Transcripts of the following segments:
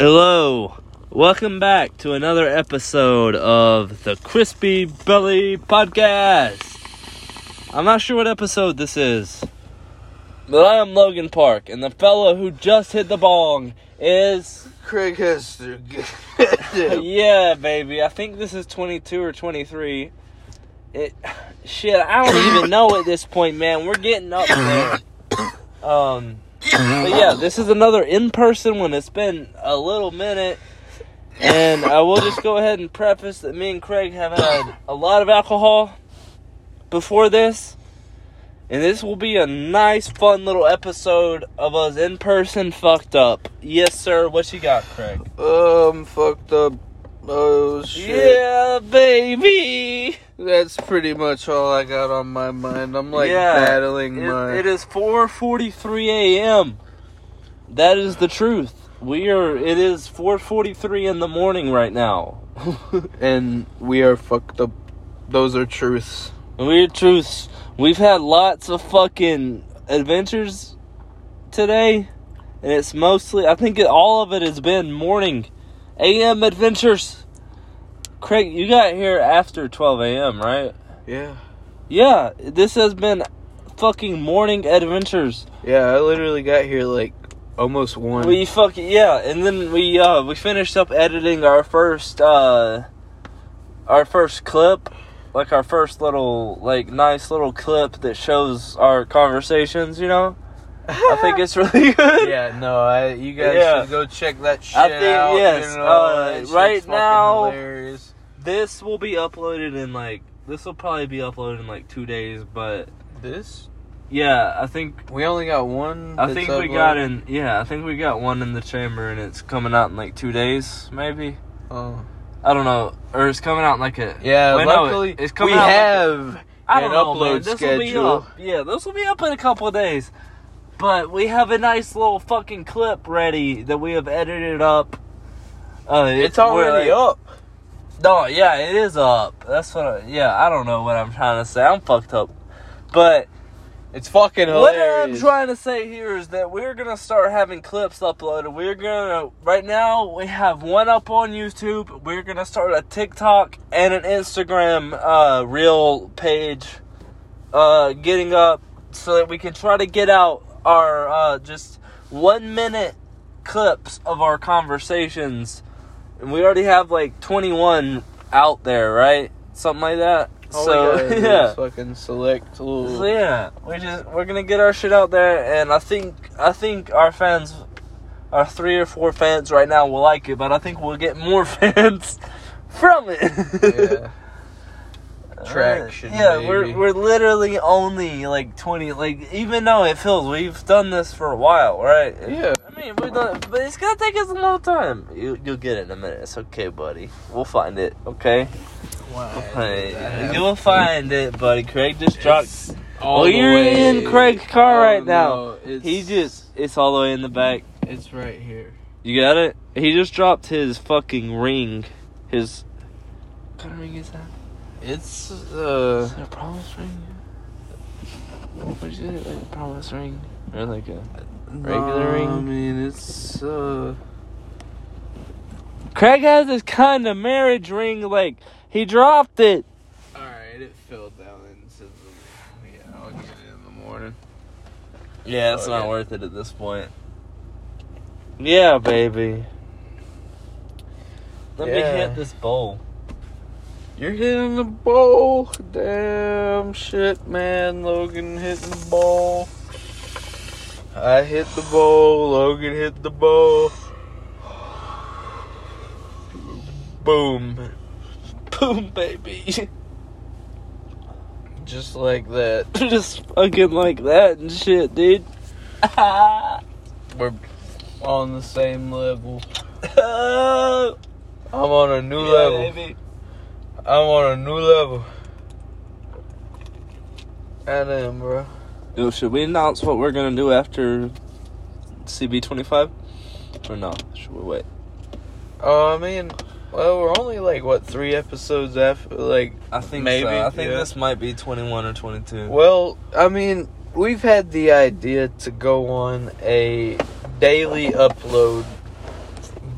Hello. Welcome back to another episode of the Crispy Belly Podcast. I'm not sure what episode this is, but I am Logan Park, and the fella who just hit the bong is. Craig Hester. yeah, baby. I think this is 22 or 23. It. Shit, I don't even know at this point, man. We're getting up there. Um. But yeah, this is another in person one. It's been a little minute. And I will just go ahead and preface that me and Craig have had a lot of alcohol before this. And this will be a nice, fun little episode of us in person fucked up. Yes, sir. What you got, Craig? um, fucked up. Oh shit. Yeah, baby. That's pretty much all I got on my mind. I'm like Yeah, battling It- my. it is 4:43 a.m. That is the truth. We are. It is 4:43 in the morning right now. and we are fucked up. Those are truths. We're truths. We've had lots of fucking adventures today, and it's mostly. I think it, all of it has been morning, a.m. adventures. Craig, you got here after 12 a.m., right? Yeah. Yeah, this has been fucking morning adventures. Yeah, I literally got here like almost one. We fucking yeah, and then we uh we finished up editing our first uh our first clip, like our first little like nice little clip that shows our conversations, you know? I think it's really good. yeah, no, I, you guys Yeah. should go check that shit I think- out. yes, you know, uh, right now- hilarious. This will be uploaded in like this will probably be uploaded in like 2 days, but This? yeah, I think We only got one. I think we got in yeah, I think we got one in the chamber and it's coming out in like 2 days maybe. Oh. I don't know, or it's coming out in like a Yeah, Wait, no, luckily it's coming we out like a- have I an don't know, upload man. This will be schedule. up. Yeah, this will be up in a couple of days. But we have a nice little fucking clip ready that we have edited up. Uh, It's we're already like- up. No, yeah, it is up. That's what. I, yeah, I don't know what I'm trying to say. I'm fucked up. But It's fucking what. I'm trying to say here is that we're gonna start having clips uploaded. We're gonna right now we have one up on YouTube. We're gonna start a TikTok and an Instagram uh reel page uh getting up so that we can try to get out our uh just one minute clips of our conversations. And we already have like 21 out there, right? Something like that. All so we gotta do yeah. fucking select little. So yeah, we just we're gonna get our shit out there, and I think I think our fans, our three or four fans right now will like it, but I think we'll get more fans from it. Yeah. Traction, yeah, baby. we're we're literally only like twenty. Like even though it feels we've done this for a while, right? Yeah. I mean we've done, but it's gonna take us a long time. You you'll get it in a minute. It's okay, buddy. We'll find it. Okay. Hey, you'll find it, buddy. Craig just dropped. all well, you're way- in Craig's car Oh, right now. no, He just, it's all the way in the back. It's right here. You got it? He just dropped his fucking ring. His. What kind of ring is that? It's uh. Is it a promise ring? What is it? Like a promise ring? Or like a. Regular no, ring? I mean, it's uh. Craig has this kind of marriage ring, like, he dropped it. All right, it fell down into the. Yeah, I'll get it in the morning. Yeah, it's Oh, not yeah. worth it at this point. Yeah, baby. Let me hit this bowl. You're hitting the ball. Damn shit, man. Logan hitting the ball. I hit the ball. Logan hit the ball. Boom. Boom, baby. Just like that. Just fucking like that and shit, dude. We're on the same level. I'm on a new yeah, level. baby. I'm on a new level. I am, bro. Yo, should we announce what we're gonna do after CB25? Or no? Should we wait? Oh, I mean, well, we're only like what three episodes after, like I think Maybe, so. I think yeah. this might be 21 or 22. Well, I mean, we've had the idea to go on a daily upload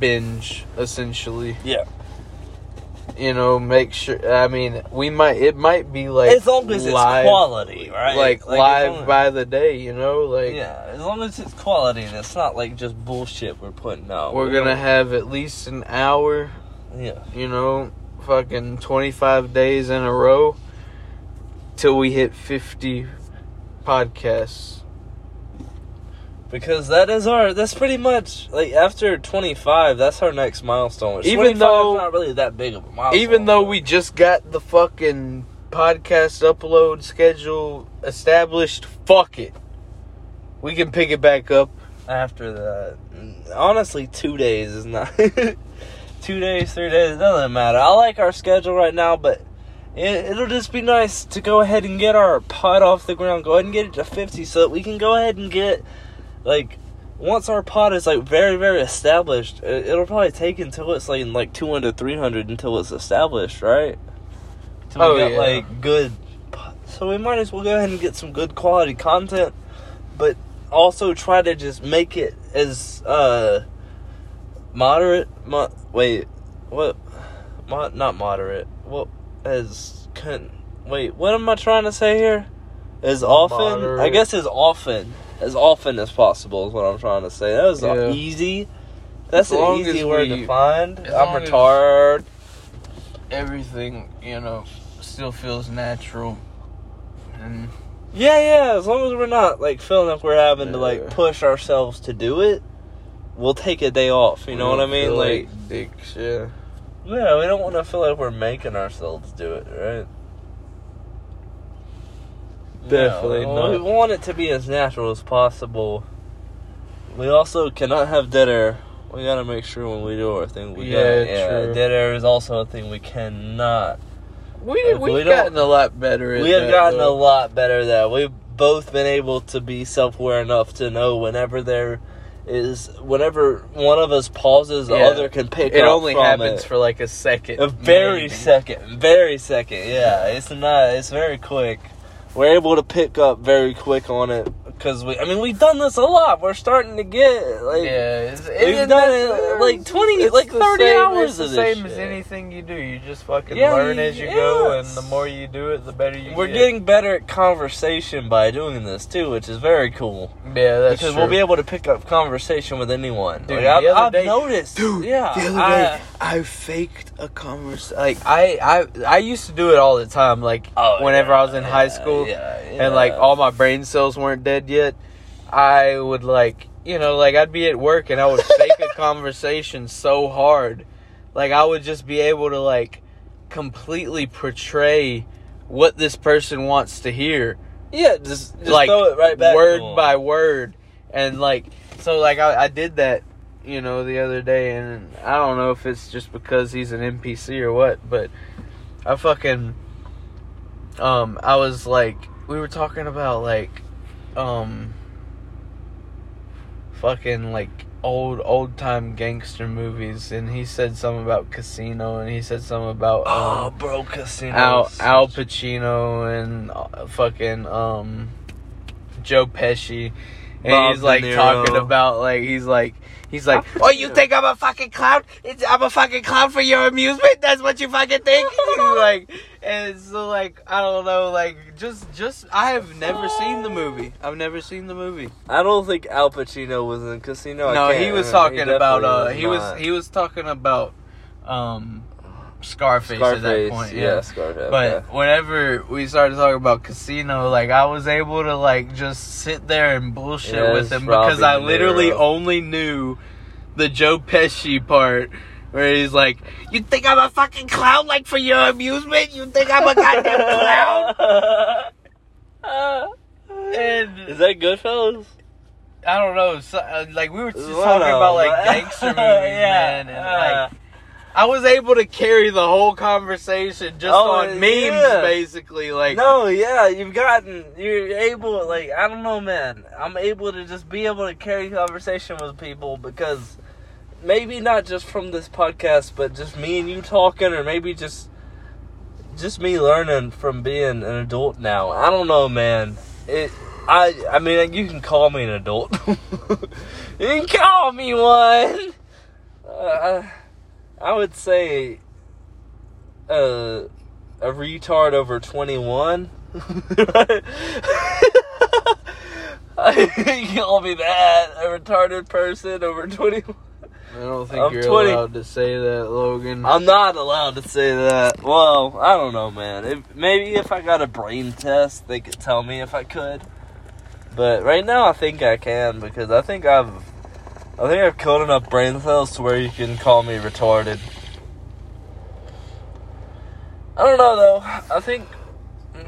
binge essentially. Yeah. You know, make sure. I mean, we might. It might be like as long as live, it's quality, right? like, as live by the day. You know, like yeah, as long as it's quality and it's not like just bullshit we're putting out. we're gonna have at least an hour. yeah. You know, fucking twenty five days in a row till we hit fifty podcasts. Because that is our that's pretty much like after 25 that's our next milestone. Which Even 25 's though- not really that big of a milestone. Even though we just got the fucking podcast upload schedule established, fuck it. We can pick it back up. after that honestly 2 days is not 2 days, 3 days, it doesn't matter. I like our schedule right now, but it, it'll just be nice to go ahead and get our pod off the ground. Go ahead and get it to 50 so that we can go ahead and get like once our pod is like very very established, it, it'll probably take until it's like like 200 300 until it's established, right? Till Oh, we got yeah. like good so we might as well go ahead and get some good quality content, but also try to just make it as uh moderate mo- wait what mo- not moderate what as can wait what am i trying to say here as often i guess as often as often as possible is what i'm trying to say that was Yeah. easy that's an easy word we- to find i'm retarded Everything, you know, still feels natural. And yeah yeah as long as we're not like feeling like we're having to like push ourselves to do it we'll take a day off you know what i mean feel like dicks, yeah. Yeah, we don't want to feel like we're making ourselves do it, right? Definitely No, not. We want it to be as natural as possible. We also cannot have dead air. We gotta make sure when we do our thing, we Yeah, gotta, yeah, true. dead air is also a thing we cannot. We we've we gotten a lot better. We have that, gotten though. a lot better at that. We've both been able to be self-aware enough to know whenever there is, whenever one of us pauses, the Yeah. other can pick up. It up only from happens it. for like a second. A very maybe. second, very second. Yeah, it's not. It's very quick. We're able to pick up very quick on it because we. I mean, we've done this a lot. We're starting to get like. yeah, it's, we've and done that's- it, like, 20 it's like the 30 same- hours It's the of this same as anything you do. You just fucking Yeah, learn as you go, and the more you do it, the better you get. We're get. getting better at conversation by doing this too, which is very cool. yeah, that's because true. we'll be able to pick up conversation with anyone. Dude, like, I've, the other I've day- noticed, Dude, yeah, the other day, I faked a conversation. Like I, I, I used to do it all the time. Like Oh, whenever yeah, I was in high school, yeah, and like all my brain cells weren't dead yet, I would like, you know, like I'd be at work and I would fake a conversation so hard, like I would just be able to like completely portray what this person wants to hear yeah, just, just like throw it right back, word by word and like so like I, I did that you know the other day and i don't know if it's just because he's an npc or what but i fucking um i was like we were talking about like um fucking like old old time gangster movies and he said something about casino and he said something about Oh, um, bro, casino. Al Al Pacino and uh, fucking um Joe Pesci, and Bob he's like talking about like he's like he's like, oh, you think I'm a fucking clown? It's, I'm a fucking clown for your amusement. That's what you fucking think? like, and so like I don't know, like just just I have never seen the movie. I've never seen the movie. I don't think Al Pacino was in Casino. I no, he was talking about uh he was he was talking about um Scarface, at that point. yeah, Scarface. But okay. whenever we started talking about casino, like I was able to like just sit there and bullshit Yeah, with him because I literally Niro. only knew the Joe Pesci part where he's like, "You think I'm a fucking clown, like for your amusement? You think I'm a goddamn clown?" And Is that Goodfellas? I don't know, so, uh, like we were just talking about like gangster movies, Yeah, man, and yeah. like. I was able to carry the whole conversation just Oh, on memes, yeah. basically. Like, no, yeah, you've gotten, you're able, like, I don't know, man. I'm able to just be able to carry conversation with people because maybe not just from this podcast, but just me and you talking, or maybe just, just me learning from being an adult now. I don't know, man. It, I, I mean, you can call me an adult. you can call me one. Uh, uh, I would say uh, a retard over 21. you call me that, a retarded person over 21. I don't think I'm you're 20. allowed to say that, Logan. I'm not allowed to say that. Well, I don't know, man. If, maybe if I got a brain test, they could tell me if I could. But right now, I think I can because I think I've, I think I've killed enough brain cells to where you can call me retarded. I don't know though. I think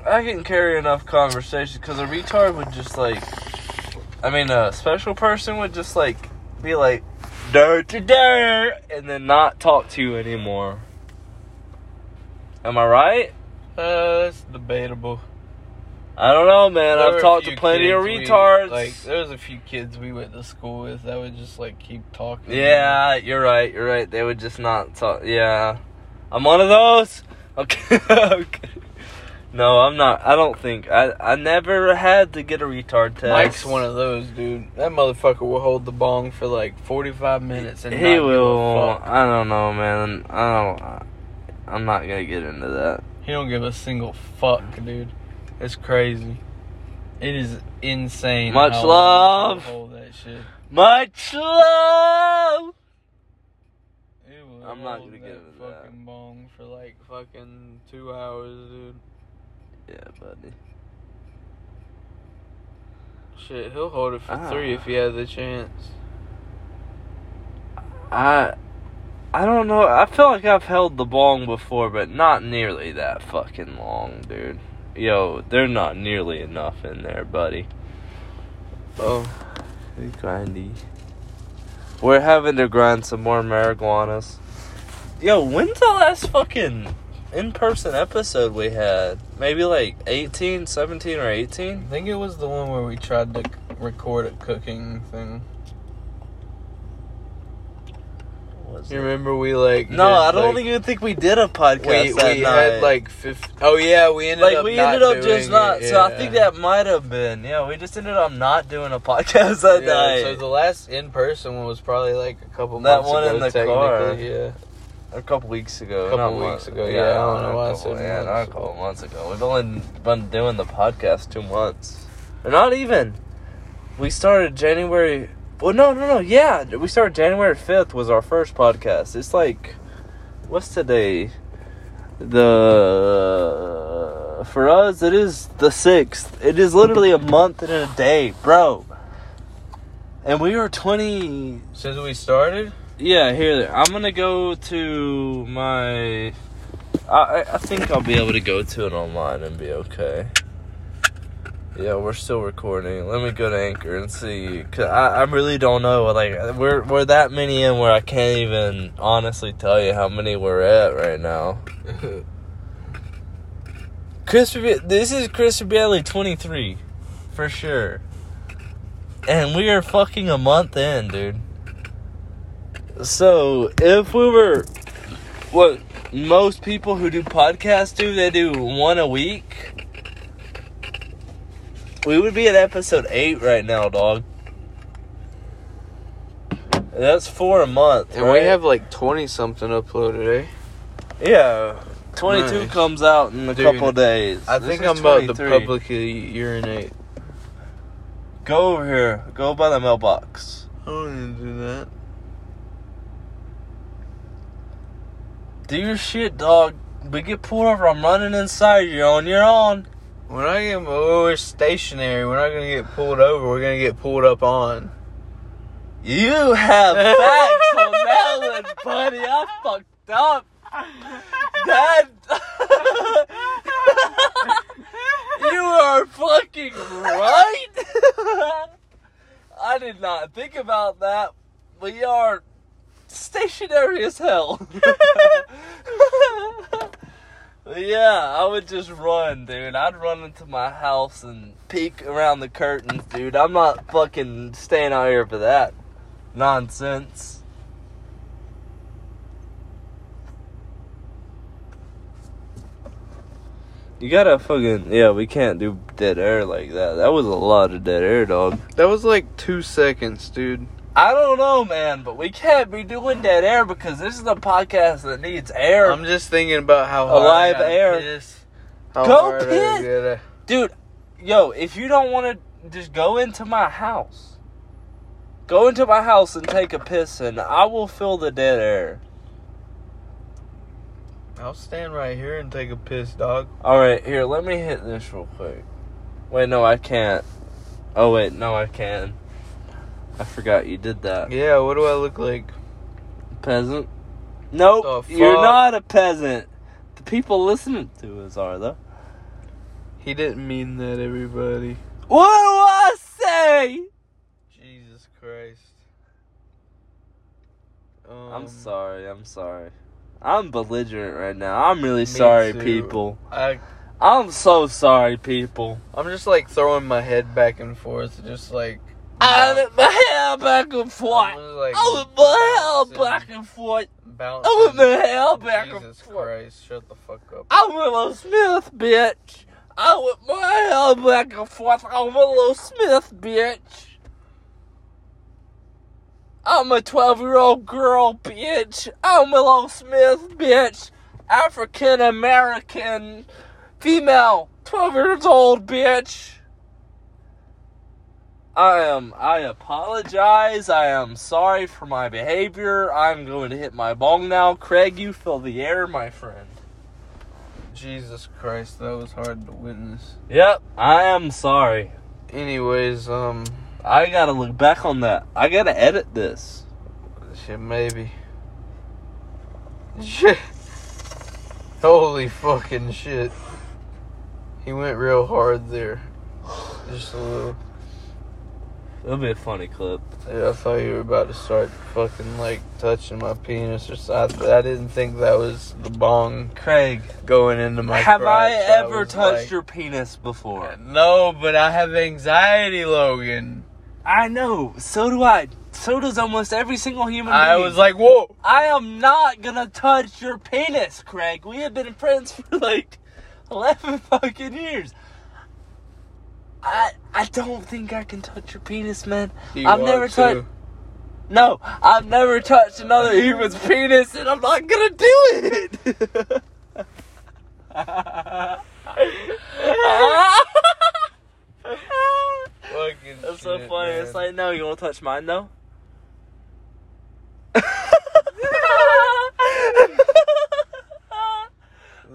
I can carry enough conversation because a retard would just like, I mean, a special person would just like be like, dirt to dirt, and then not talk to you anymore. Am I right? Uh, it's debatable. I don't know, man. There I've talked to plenty of kids we- retards. like, there was a few kids we went to school with that would just like keep talking. yeah, you're right. You're right. They would just not talk. Yeah, I'm one of those. Okay. okay. No, I'm not. I don't think. I I never had to get a retard test. Mike's one of those, dude. That motherfucker will hold the bong for like 45 minutes and He not give a will. I don't know, man. I don't. I'm not gonna get into that. He don't give a single fuck, dude. It's crazy. It is insane. Much love. Hold that shit. Much love. I'm not gonna get into that. fucking bong for like fucking two hours, dude. Yeah, buddy. Shit, he'll hold it for Ah. three if he had the chance. I I don't know. I feel like I've held the bong before, but not nearly that fucking long, dude. Yo, they're not nearly enough in there, buddy. Oh, grindy. We're having to grind some more marijuanas. Yo, when's the last fucking in-person episode we had? Maybe like 18, 17, or 18? I think it was the one where we tried to record a cooking thing. Was You it? remember we like? No, did, I don't like, even think we did a podcast we, that we night. had like fifth. Oh yeah, we ended like up we not ended up doing just not. it, So I think that might have been. Yeah, we just ended up not doing a podcast that Yeah, night. so the last in person one was probably like a couple That months one ago. in the car. Yeah. a couple weeks ago. A couple weeks ago, yeah, I don't know why I a couple, said yeah, not a couple months ago. We've only been doing the podcast two months, or not even. We started January. Well, no, no, no. Yeah, we started January fifth. Was our first podcast. It's like, what's today? The for us, it is the sixth. It is literally a month and a day, bro. And we are twenty Since we started, yeah, here. I'm gonna go to my. I I- I think I'll be able to go to it online and be okay. Yeah, we're still recording. Let me go to Anchor and see. Cause I, I really don't know. Like we're we're that many in where I can't even honestly tell you how many we're at right now. Chris, this is Crispy Belly 23, for sure. And we are fucking a month in, dude. So, if we were what most people who do podcasts do, they do one a week. We would be at episode 8 right now, dog. That's four a month. and right? we have like twenty something uploaded, eh? Yeah. 22 Nice. comes out in a Dude, couple days. I This think I'm about to publicly urinate. Go over here. Go by the mailbox. I don't need to do that. Do your shit, dog. We get pulled over. I'm running inside. You're on your own. We're not getting. oh, We're stationary. We're not gonna get pulled over. We're gonna get pulled up on. You have facts on that one, buddy. I fucked up. That. you are fucking right. I did not think about that. We are stationary as hell. yeah, I would just run, dude. I'd run into my house and peek around the curtains, dude. I'm not fucking staying out here for that nonsense. You gotta fucking yeah. We can't do dead air like that. That was a lot of dead air, dog. That was like two seconds, dude. I don't know, man, but we can't be doing dead air because this is a podcast that needs air. I'm just thinking about how A live air. piss, how Go piss. Dude, yo, if you don't want to, just go into my house. Go into my house and take a piss, and I will fill the dead air. I'll stand right here and take a piss, dog. All right, here, let me hit this real quick. Wait, no, I can't. Oh, wait, no, I can. I forgot you did that. Yeah, what do I look like? Peasant? Nope, you're not a peasant. The people listening to us are, though. He didn't mean that, everybody. What do I say? Jesus Christ. Um, I'm sorry, I'm sorry. I'm belligerent right now. I'm really sorry, too. people. I I'm so sorry, people. I'm just like throwing my head back and forth, just like I whip my hair back and forth. like, I whip my hair back and forth. bouncing. I whip my hair back and Jesus forth. Christ, shut the fuck up. I'm Willow Smith, bitch. I whip my hair back and forth. I'm Willow Smith, bitch. I'm a 12 year old girl, bitch. I'm Willow Smith, bitch. African American female, 12 years old, bitch. I am, I apologize. I am sorry for my behavior. I'm going to hit my bong now. Craig, you fill the air, my friend. Jesus Christ, that was hard to witness. Yep, I am sorry. Anyways, um, I gotta look back on that. I gotta edit this. shit, maybe. Shit. Holy fucking shit. He went real hard there. Just a little. It'll be a funny clip. Yeah, I thought you were about to start fucking like touching my penis or something. I didn't think that was the bong Craig, going into my. have I crotch. That ever was touched like- your penis before? No, but I have anxiety, Logan. I know. So do I. So does almost every single human I being. was like, whoa. I am not gonna touch your penis, Craig. We have been friends for like eleven fucking years. I I don't think I can touch your penis, man. You I've never to. touched. No, I've never touched another human's penis, and I'm not gonna do it. That's so funny. man. It's like, no, you want to touch mine though?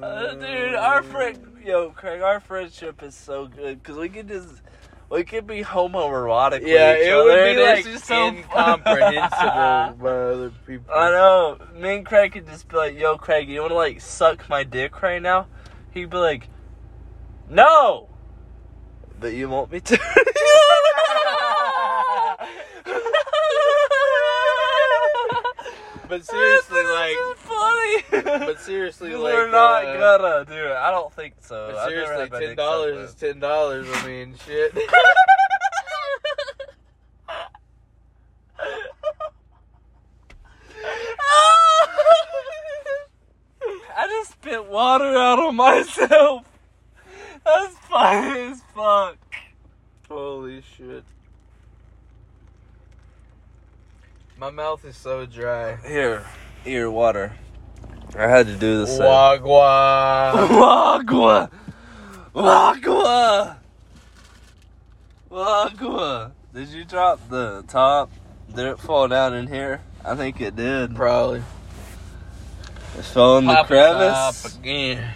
Uh, dude, our friend, yo, Craig, our friendship is so good because we can just, we can be homoerotic. with Yeah, each it other, would be like just so incomprehensible by other people. I know. Me and Craig could just be like, "Yo, Craig, you want to like suck my dick right now?" He'd be like, "No." But you want me to? But seriously, like, but seriously, like, we're not uh, gonna do it. I don't think so. But seriously, ten dollars is ten dollars. I mean, shit. I just spit water out on myself. That's funny as fuck. Holy shit. My mouth is so dry. Here, here, water. I had to do this. Wagwa. Wagwa! Wagwa! Wagwa! Did you drop the top? Did it fall down in here? I think it did. Probably. It fell in the Pop crevice. top again.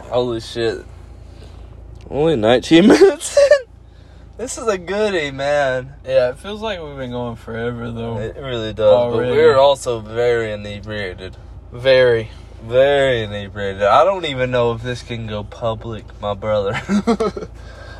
Holy shit. Only 19 minutes in? This is a goodie, man. Yeah, it feels like we've been going forever though. It really does. But we're also very inebriated. Very. Very inebriated. I don't even know if this can go public, my brother.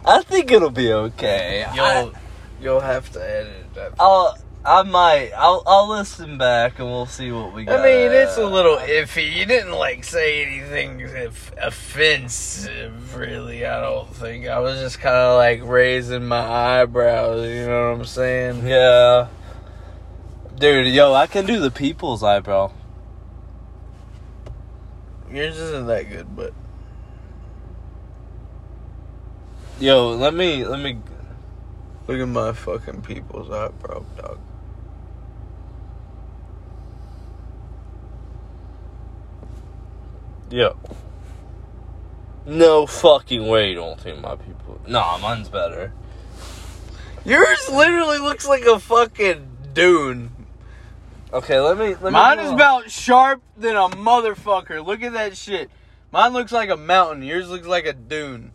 I think it'll be okay. You'll you'll have to edit that. I'll, I might. I'll, I'll listen back and we'll see what we got. I mean, it's a little iffy. You didn't like say anything off- offensive, really. I don't think. I was just kind of like raising my eyebrows. You know what I'm saying? Yeah. Dude, yo, I can do the people's eyebrow. Yours isn't that good, but Yo, let me, let me. Look at my fucking people's eyebrow, dog. Yep. No fucking way you don't think my people. Nah, mine's better. Yours literally looks like a fucking dune. Okay, let me. Let me Mine do is a- about sharp than a motherfucker. Look at that shit. Mine looks like a mountain. Yours looks like a dune.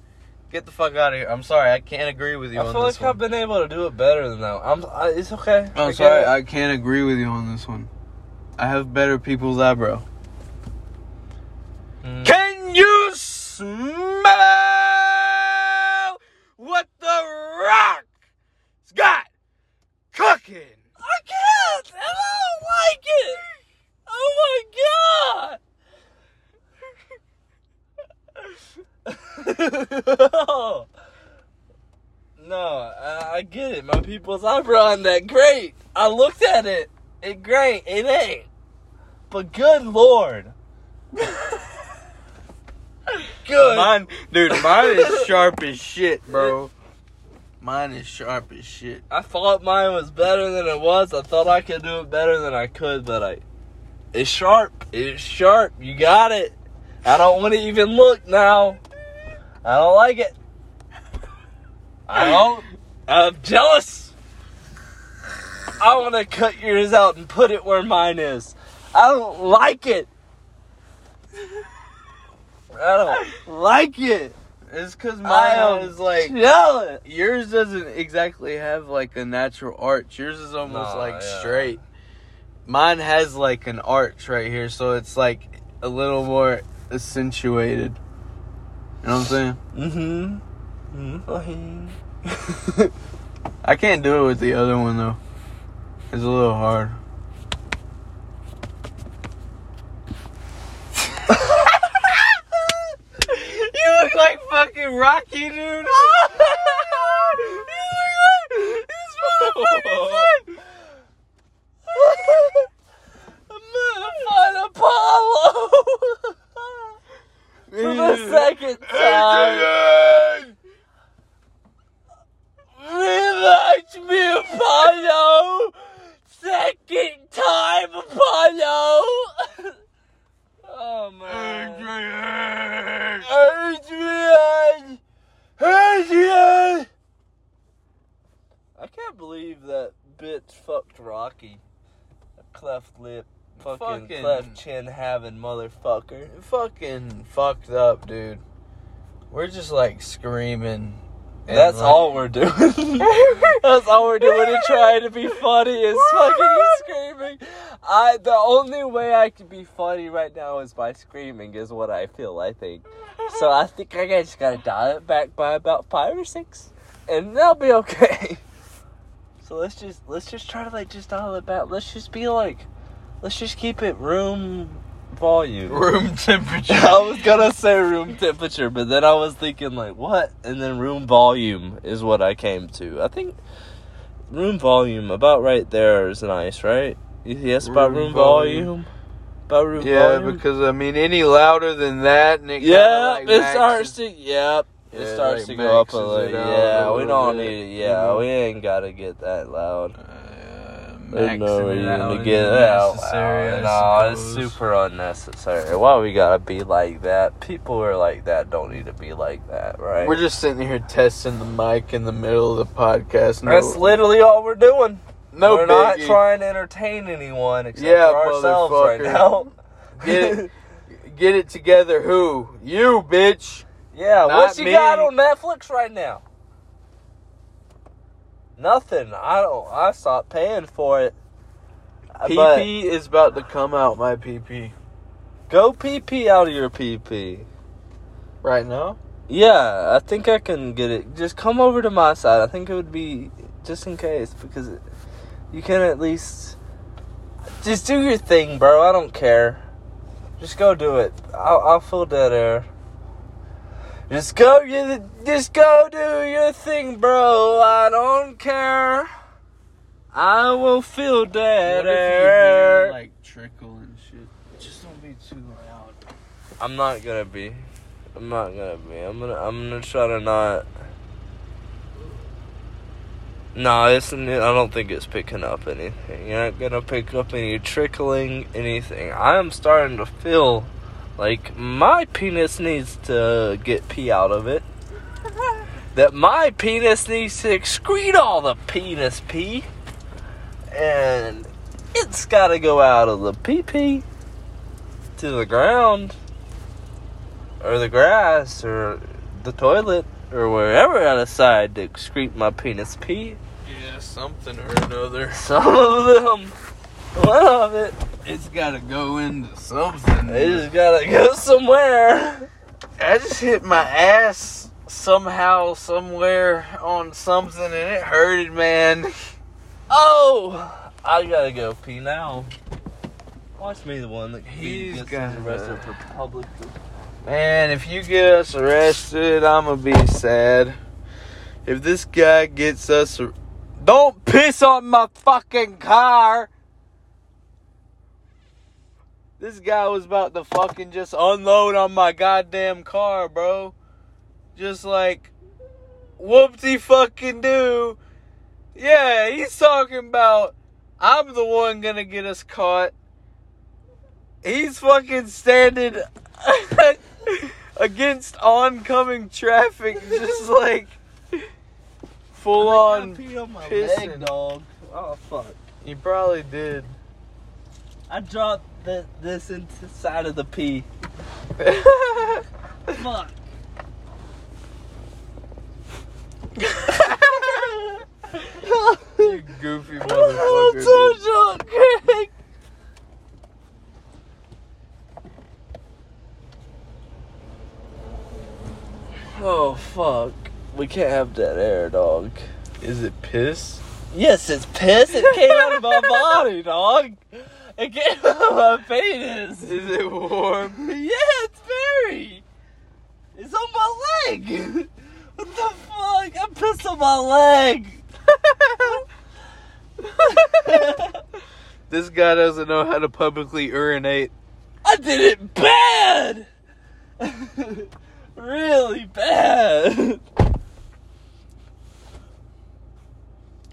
Get the fuck out of here. I'm sorry. I can't agree with you I on feel this like I've been able to do it better than that. I'm. I, it's okay. I'm I sorry. it. I can't agree with you on this one. I have better people's eyebrow. Can you smell what the rock's got cooking? I can't. and I don't like it. Oh my god. no, I, I get it. My people's eyebrow ain't that great. I looked at it. It great. It ain't. But good lord. Good. Mine, dude, mine is sharp as shit, bro. Mine is sharp as shit. I thought mine was better than it was. I thought I could do it better than I could, but I. It's sharp. It's sharp. You got it. I don't want to even look now. I don't like it. I don't. I'm jealous. I want to cut yours out and put it where mine is. I don't like it. I don't like it. It's because I mine is like jealous. yours doesn't exactly have like a natural arch. Yours is almost Nah, like yeah. straight. Mine has like an arch right here, so it's like a little more accentuated. You know what I'm saying? Mm-hmm. Mm-hmm. I can't do it with the other one though. It's a little hard. you look like fucking Rocky, dude. you look like this motherfucker. I'm gonna find Apollo for the second time. Relax me, Apollo. Second time, Apollo. oh man. Adrian! Adrian! I can't believe that bitch fucked Rocky. A cleft lip, fucking, Fucking- cleft chin having motherfucker. Fucking fucked up, dude. We're just like screaming. and, That's like- all we're doing. That's all we're doing to try to be funny is fucking screaming. I the only way I can be funny right now is by screaming is what I feel I think. So I think I just gotta dial it back by about five or six. And that'll be okay. So let's just let's just try to like just dial it back. Let's just be like let's just keep it room volume. room temperature. I was gonna say room temperature, but then I was thinking like what? And then room volume is what I came to. I think room volume about right there is nice, right? Yes, about Room volume. volume. About room Yeah, volume. because I mean, any louder than that, and it yeah, like, it starts to. Yep, it Yeah, starts like, to go up a little. Yeah, we don't need it. Yeah, know? we ain't gotta get that loud. There's no it out to get out. No, it's super unnecessary. Why we gotta be like that? People who are like that don't need to be like that, right? We're just sitting here testing the mic in the middle of the podcast. No, That's literally all we're doing. no we're not trying to entertain anyone except Yeah, for ourselves right now. Get it, get it together. Who you, bitch? yeah, Not what you me. got on Netflix right now? Nothing. I don't. I stopped paying for it. Uh, But PP is about to come out. My PP go PP out of your PP. right now. Yeah, I think I can get it. Just come over to my side. I think it would be just in case because it, you can at least just do your thing, bro. I don't care. Just go do it. I'll, I'll fill dead air. Just go, you, just go do your thing, bro. I don't care. I will fill dead What if you air. like trickle and shit? Just don't be too loud. I'm not gonna be. I'm not gonna be. I'm gonna. I'm gonna try to not. No, it's. I don't think it's picking up anything. You're not gonna pick up any trickling, anything. I am starting to feel like my penis needs to get pee out of it. that my penis needs to excrete all the penis pee, and it's got to go out of the pee pee to the ground, or the grass, or the toilet or wherever I decide to excrete my penis pee. Yeah, something or another. Some of them, one of it, It's gotta go into something. it just gotta go somewhere. I just hit my ass somehow, somewhere on something, and it hurted, man. Oh, I gotta go pee now. Watch me, the one that He's gets got- arrested for public. Man, if you get us arrested, I'm gonna be sad. If this guy gets us, don't piss on my fucking car. This guy was about to fucking just unload on my goddamn car, bro. Just like, whoopsie fucking do. Yeah, he's talking about, I'm the one gonna get us caught. He's fucking standing against oncoming traffic, just like full on. pee on my pissing. leg, dog. Oh fuck! He probably did. I dropped the, this inside of the pee. Fuck. you goofy I'm so dude. drunk, Craig. Oh fuck! We can't have that air, dog. Is it piss? Yes, it's piss. It came out of my body, dog. It came out of my penis. Is it warm? Yeah, it's very. It's on my leg. What the fuck? I pissed on my leg. this guy doesn't know how to publicly urinate. I did it bad. really bad.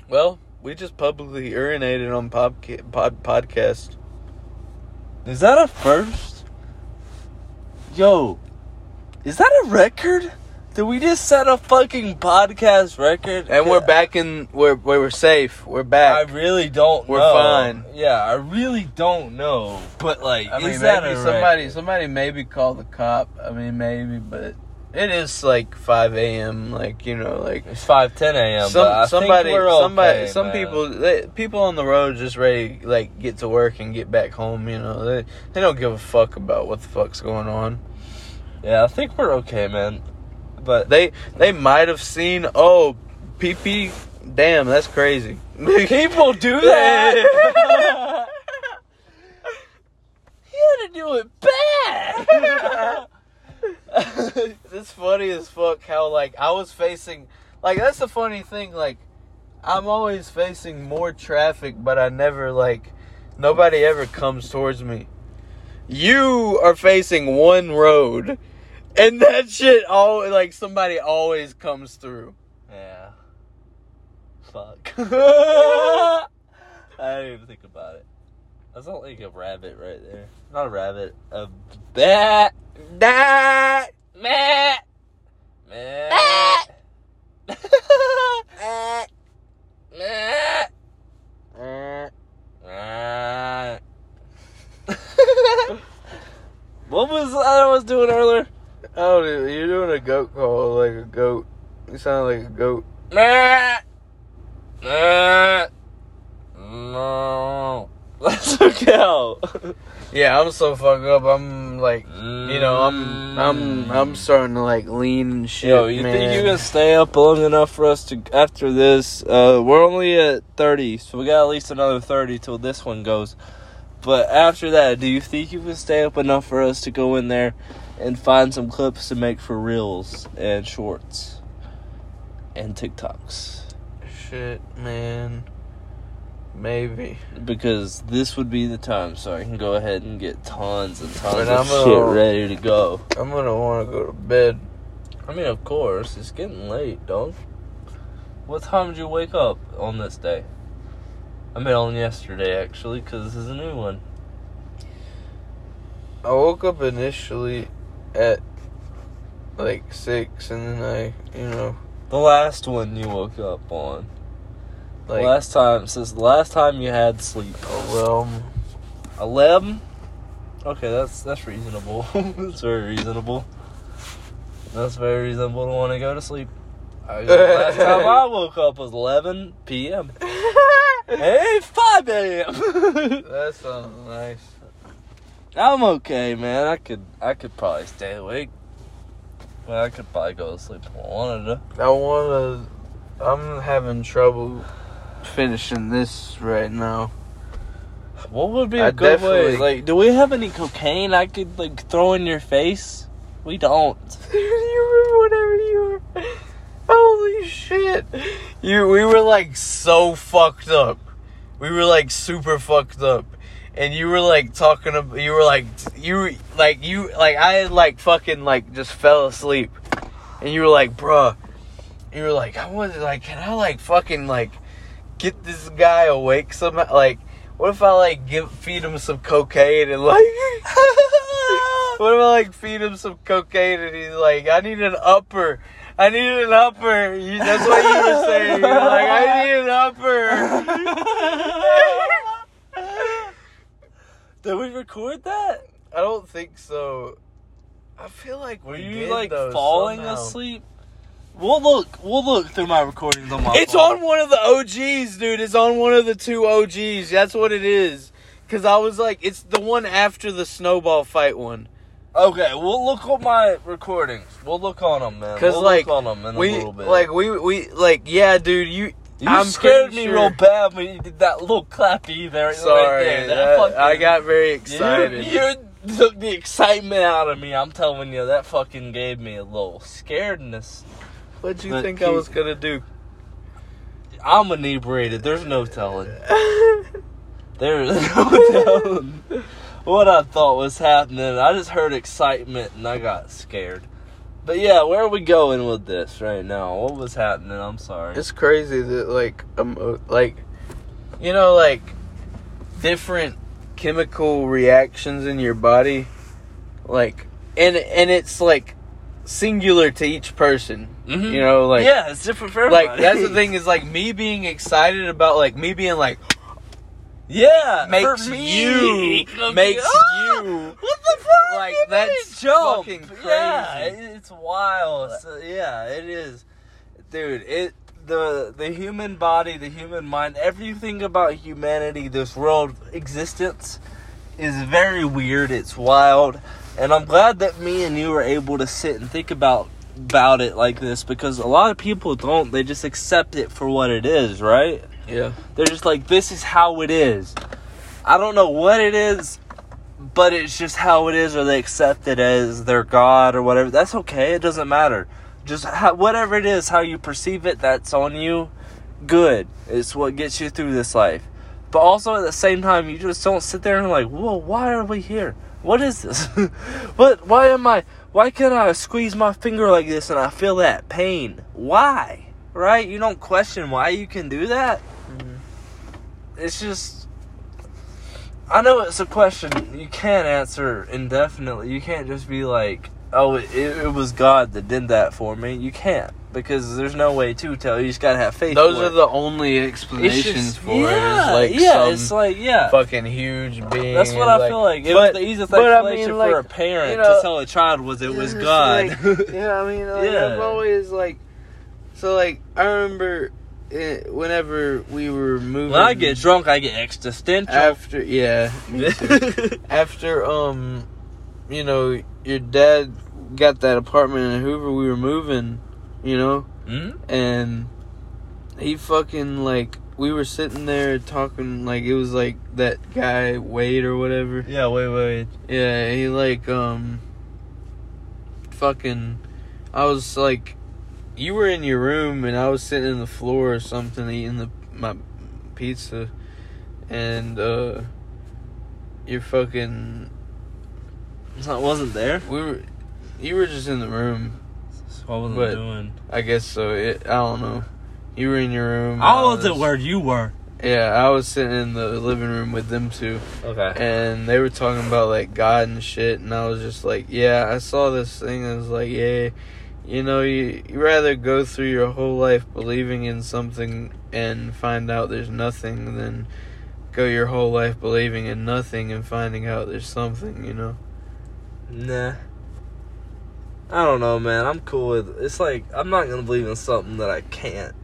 Well, we just publicly urinated on podca- pod- podcast. Is that a first? Yo, is that a record? Did we just set a fucking podcast record? And we're back in. We're we're safe. We're back. I really don't We're know. fine. Yeah, I really don't know. But like, I mean, is that maybe a somebody record? somebody maybe call the cop. I mean, maybe, but it is like five a.m. Like you know, like It's five ten a.m. some but I somebody think we're okay, somebody some man. people they, people on the road just ready to, like get to work and get back home. You know, they they don't give a fuck about what the fuck's going on. Yeah, I think we're okay, man. But They they might have seen oh pee. Damn, that's crazy. people do that. he had to do it bad. it's funny as fuck how like I was facing like that's the funny thing like I'm always facing more traffic but I never like nobody ever comes towards me. You are facing one road and that shit all like somebody always comes through. yeah. Fuck. I didn't even think about it. That's not like a rabbit right there. Not a rabbit. A bat. That Meh. Meh. Meh. Meh. what was I was doing earlier? Oh dude, you're doing a goat call like a goat. You sound like a goat. Meh. Meh. No. Let's go. Yeah, I'm so fucked up. I'm like You know, I'm I'm I'm starting to like lean and shit. Yo, you man. think you can stay up long enough for us to after this? Uh, we're only at thirty, so we got at least another thirty till this one goes. But after that, do you think you can stay up enough for us to go in there and find some clips to make for reels and shorts and TikToks? shit, man? Maybe. Because this would be the time, so I can go ahead and get tons and tons But of I'm shit ready to go. I'm gonna want to go to bed. I mean, of course, it's getting late, dog. What time did you wake up on this day? I mean, on yesterday actually, because this is a new one. I woke up initially at like six, and then I, you know, The last one you woke up on. Like last time since the last time you had sleep. well, Eleven. Okay, that's that's reasonable. that's very reasonable. That's very reasonable to want to go to sleep. I, last time I woke up was eleven p.m. Hey, five a.m. that sounds nice. I'm okay, man. I could I could probably stay awake. Well, I could probably go to sleep if I wanted to. I wanna. I'm having trouble finishing this right now. What would be a I good way? Like, do we have any cocaine I could like throw in your face? We don't. you remember whatever you were? Holy shit! You, we were like so fucked up. We were like super fucked up, and you were like talking about. You were like you like you like I had like fucking like just fell asleep, and you were like, bruh. You were like, I was like, can I like fucking like get this guy awake somehow? Like, what if I like give feed him some cocaine and like. What if I like feed him some cocaine and he's like, I need an upper. I need an upper. You, that's what you were saying. You're like, I need an upper. Did we record that? I don't think so. I feel like Were you did, like though, falling somehow. asleep? We'll look. We'll look through my recordings on my. It's phone. on one of the OGs, dude. It's on one of the two OGs. That's what it is. Cause I was like, it's the one after the snowball fight one. Okay, we'll look on my recordings. We'll look on them, man. 'Cause, we'll like, look on them in We a little bit. like we we like yeah, dude. You you I'm scared me sure- real bad when you did that little clappy there. Sorry, right there. that- fucking- I got very You, excited. you took the excitement out of me. I'm telling you, that fucking gave me a little scaredness. What'd you But think I was gonna do? I'm inebriated. There's no telling. There's no telling what I thought was happening. I just heard excitement and I got scared. But yeah, where are we going with this right now? What was happening? I'm sorry. It's crazy that like um like you know like different chemical reactions in your body like and and it's like singular to each person. Mhm. You know like yeah, it's different for everybody. like that's the thing is like me being excited about like me being like Yeah, makes you makes "Ah, you What the fuck? Like, You that's jump. fucking crazy. it- it's wild. So, yeah, it is, dude. It the the human body, the human mind, everything about humanity, this world existence, is very weird. It's wild, and I'm glad that me and you were able to sit and think about about it like this because a lot of people don't. They just accept it for what it is, right? yeah They're just like, this is how it is. I don't know what it is, but it's just how it is, or they accept it as their God or whatever. That's okay. It doesn't matter. Just how, whatever it is, how you perceive it, that's on you. Good. It's what gets you through this life. But also at the same time, you just don't sit there and like, whoa, why are we here? What is this? what? Why am I? Why can't I squeeze my finger like this and I feel that pain? Why? Right? You don't question why you can do that mm-hmm. it's just I know it's a question you can't answer indefinitely. You can't just be like, "Oh, it, it was God that did that for me." You can't because there's no way to tell. You just gotta have faith. those are it. the only explanations just- for yeah, it is like yeah, it's like yeah. fucking huge being That's what I feel like. It but- was the easiest but I mean, explanation like, for a parent you know, to tell a child was it was God. like- yeah, I mean, like, Yeah. I've always like, so like I remember it, whenever we were moving. when I get drunk, I get existential. after, yeah, after um, you know, your dad got that apartment in Hoover. We were moving, you know, Hmm? and he fucking like we were sitting there talking like it was like that guy Wade or whatever. Yeah, wait, wait. Yeah, he like um fucking I was like you were in your room and I was sitting in the floor or something eating the my pizza and uh you're fucking I wasn't there. we were you were just in the room. So I wasn't But- doing. I guess so. It, I don't know. You were in your room. I wasn't where you were. Yeah, I was sitting in the living room with them two, Okay. and they were talking about like God and shit, and I was just like, yeah, I saw this thing. and I was like, yeah, you know, you you rather go through your whole life believing in something and find out there's nothing than go your whole life believing in nothing and finding out there's something. You know. Nah. I don't know, man. I'm cool with. It's like I'm not gonna believe in something that I can't.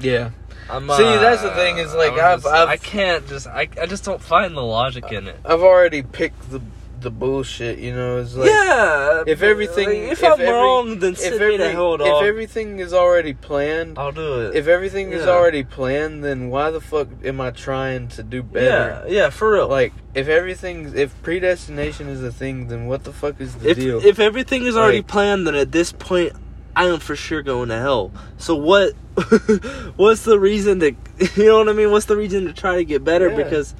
Yeah. I'm, See, uh, that's the thing, is, like, I've- just- I've- I can't just. I, I just don't find the logic in it. I've already picked the the bullshit. You know, it's like. yeah. if everything- like, if, if I'm every- wrong, then If every, me the hell if everything is already planned, I'll do it. if everything is already planned, then why the fuck am I trying to do better? yeah, yeah, for real. Like, if everything, if predestination is a thing, then what the fuck is the if deal? if everything is already Like- planned, then at this point, I am for sure going to hell. So what? what's the reason to? You know what I mean? What's the reason to try to get better? Yeah. Because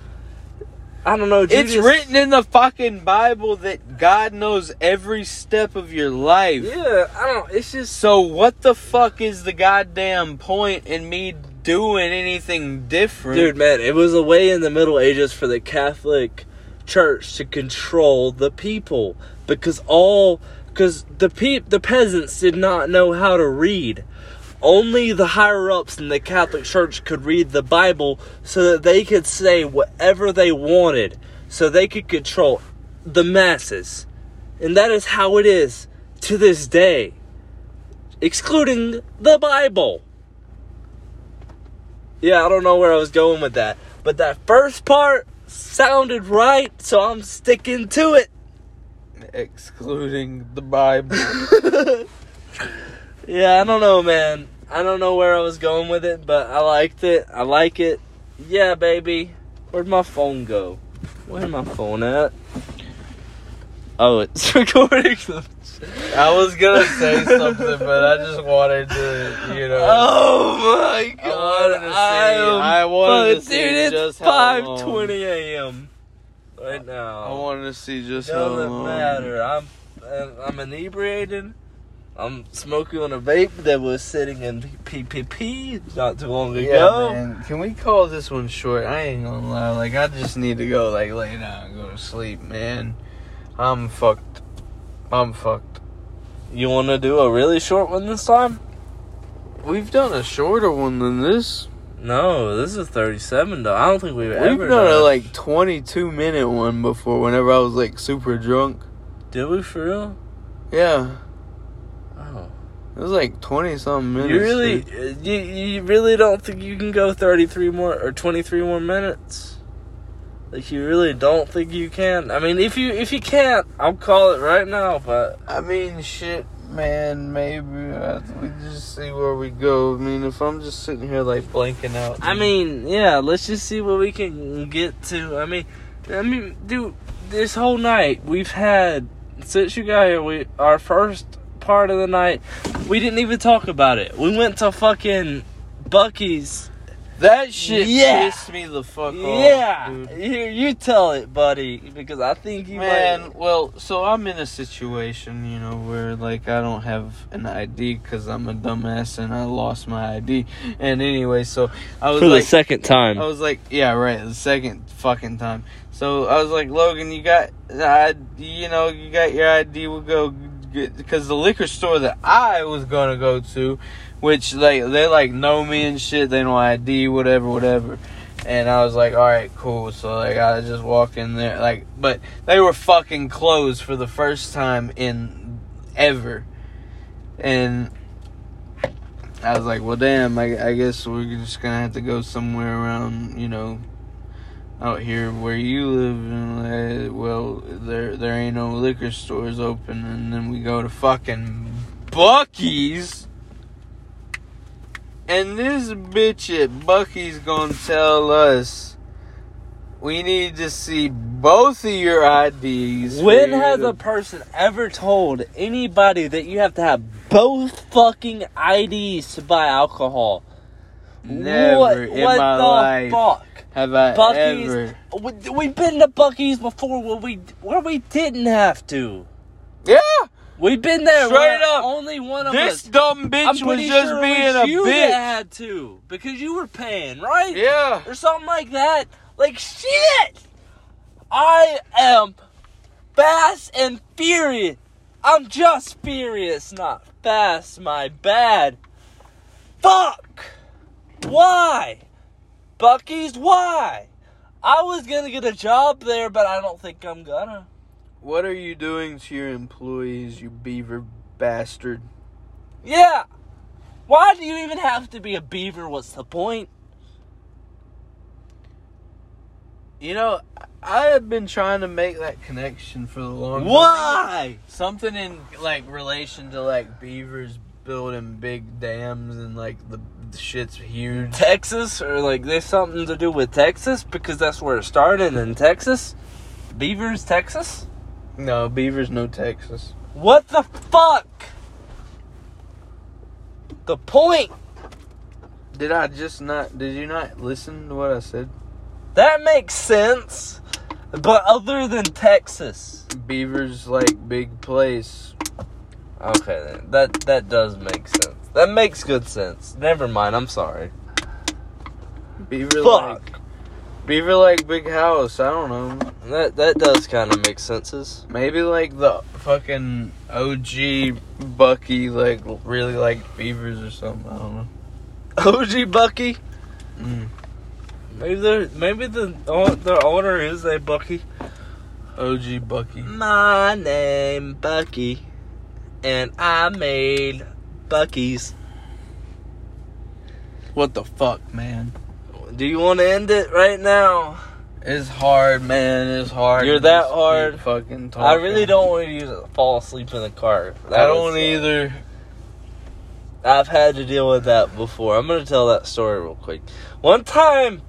I don't know. it's written in the fucking Bible that God knows every step of your life. Yeah, I don't. It's just So what the fuck is the goddamn point in me doing anything different? Dude, man, it was a way in the Middle Ages for the Catholic Church to control the people because all because the pe- the peasants did not know how to read. Only the higher ups in the Catholic Church could read the Bible so that they could say whatever they wanted, so they could control the masses. And that is how it is to this day, excluding the Bible. Yeah, I don't know where I was going with that. But that first part sounded right, so I'm sticking to it. excluding the Bible. Yeah, I don't know, man. I don't know where I was going with it, but I liked it. I like it. Yeah, baby. Where'd my phone go? Where's my phone at? Oh, it's recording. I was gonna say something, but I just wanted to, you know. Oh my I god! wanted to see- I wanted to see dude, it's just five twenty a.m. right now. I wanted to see just how Doesn't matter. I'm I'm inebriated. I'm smoking on a vape that was sitting in PPP not too long Yeah, ago. man. Can we call this one short? I ain't gonna lie. Like, I just need to go, like, lay down and go to sleep, man. I'm fucked. I'm fucked. You want to do a really short one this time? We've done a shorter one than this. No, this is 37 though. I don't think we've, ever We've ever done a, done like, 22 minute one before whenever I was, like, super drunk. Did we for real? Yeah. It was, like, 20 something minutes. You really, dude. uh, you, you really don't think you can go 33 more or 23 more minutes? Like you really don't think you can? I mean, if you if you can't, I'll call it right now. But I mean, shit, man. Maybe uh, we just see where we go. I mean, if I'm just sitting here like blanking out. I mean, yeah, let's just see what we can get to. I mean, I mean, dude, this whole night we've had since you got here. We our first part of the night, we didn't even talk about it. We went to fucking Buc-ee's. that shit Yeah. pissed me the fuck off. yeah, here you tell it, buddy, because I think you Man, might. well, so I'm in a situation, you know, where like I don't have an ID because I'm a dumbass and I lost my ID. And anyway, so I was For like, the second time. I was like, yeah, right, the second fucking time. So I was like, Logan, you got, I, you know, you got your ID. We'll go because the liquor store that I was gonna go to, which like they like know me and shit. They know ID, whatever, whatever. And I was like, all right, cool. So like I just walk in there, like, but they were fucking closed for the first time in ever, and. I was like, well, damn. I, I guess we're just gonna have to go somewhere around, you know, out here where you live. And uh, well, there there ain't no liquor stores open, and then we go to fucking Buc-ee's. And this bitch at Buc-ee's gonna tell us we need to see both of your IDs. When has to- a person ever told anybody that you have to have both fucking IDs to buy alcohol? Never what, in what my the life fuck? Have I Buc-ee's. ever? We, we've been to Buc-ee's before where we where we didn't have to. Yeah. We've been there. Straight up, Only one of This us. This dumb bitch I'm was just sure being was a you bitch. that had to because you were paying, right? Yeah. or something like that. Like shit. I am fast and furious. I'm just furious, not fast. My bad. Fuck. Why? Buc-ee's why? I was gonna get a job there, but I don't think I'm gonna. What are you doing to your employees, you beaver bastard? Yeah. Why do you even have to be a beaver? What's the point? You know, I have been trying to make that connection for the long time. Why? Something in like relation to like beavers building big dams and like the, the shit's huge. Texas or like there's something to do with Texas because that's where it started in Texas. Beavers, Texas? No, beavers no Texas. What the fuck? The point. Did I just not? Did you not listen to what I said? That makes sense. But other than Texas. Beavers like big place. Okay then. That that does make sense. That makes good sense. Never mind, I'm sorry. Beaver Fuck. like beaver like big house. I don't know. That that does kind of make senses. Maybe like the fucking OG Bucky like really like beavers or something. I don't know. OG Bucky. Mm. Maybe the maybe the oh, the owner is a Bucky. OG Bucky. My name Bucky, and I made Buc-ee's. What the fuck, man? Do you want to end it right now? It's hard, man. It's hard. You're that hard? Fucking talking. I really don't want to. Fall asleep in the car. I don't was, uh, either. I've had to deal with that before. I'm gonna tell that story real quick. One time,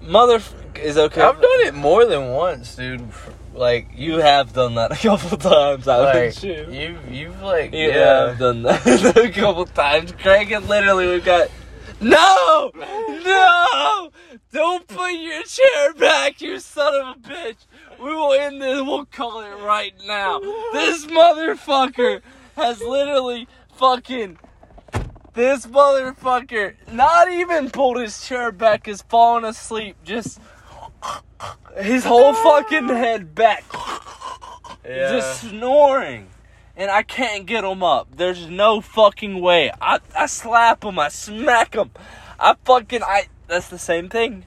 mother is okay. I've done it more than once, dude. Like You have done that a couple times. I like you. you, you've like You yeah. have done that a couple times. Craig and literally we've got No! No! Don't put your chair back, you son of a bitch! We will end this, we'll call it right now. This motherfucker has literally fucking this motherfucker not even pulled his chair back, is falling asleep, just his whole fucking head back. Yeah. Just snoring. And I can't get him up. There's no fucking way. I, I slap him. I smack him. I fucking, I, that's the same thing.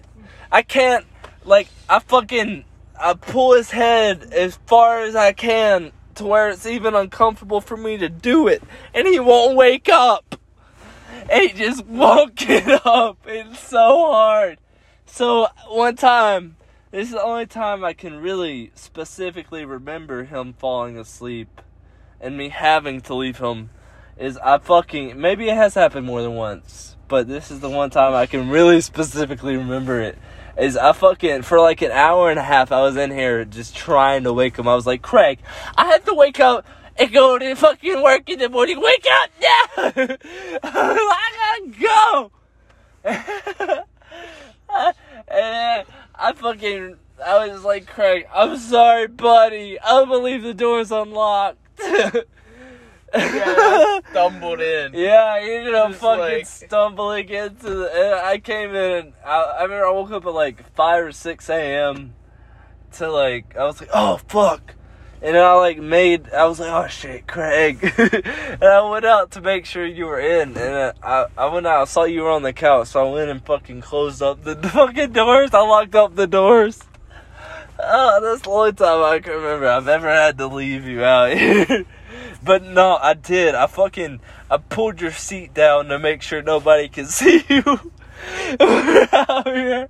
I can't, like, I fucking, I pull his head as far as I can to where it's even uncomfortable for me to do it. And he won't wake up. And he just won't get up. It's so hard. So, one time, this is the only time I can really specifically remember him falling asleep and me having to leave him is I fucking maybe it has happened more than once, but this is the one time I can really specifically remember it. Is I fucking for like an hour and a half I was in here just trying to wake him. I was like, Craig, I have to wake up and go to fucking work in the morning. Wake up now! I gotta go. I fucking I was like, Craig, I'm sorry, buddy. I believe the door's unlocked. yeah, stumbled in. Yeah, I ended up Just fucking like- stumbling into the. I came in and I, I remember I woke up at like 5 or 6 a.m. to like, I was like, oh fuck. And I like made, I was like, oh shit, Craig. and I went out to make sure you were in. And I, I went out, I saw you were on the couch. So I went and fucking closed up the fucking doors. I locked up the doors. Oh, that's the only time I can remember I've ever had to leave you out here. but no, I did. I fucking I pulled your seat down to make sure nobody can see you. We're out here.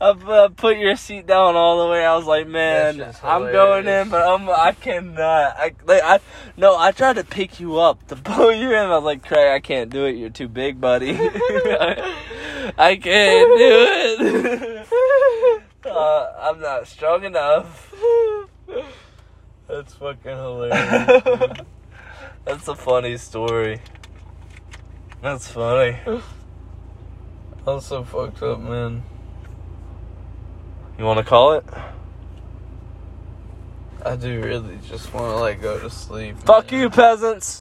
I pu- put your seat down all the way. I was like, man, I'm going in, but I'm I cannot. I like I no. I tried to pick you up to pull you in. I was like, Craig, I can't do it. You're too big, buddy. I can't do it. uh, I'm not strong enough. That's fucking hilarious. dude. That's a funny story. That's funny. I'm so fucked up, man. You want to call it? I do really just want to like go to sleep. Fuck man. you, peasants.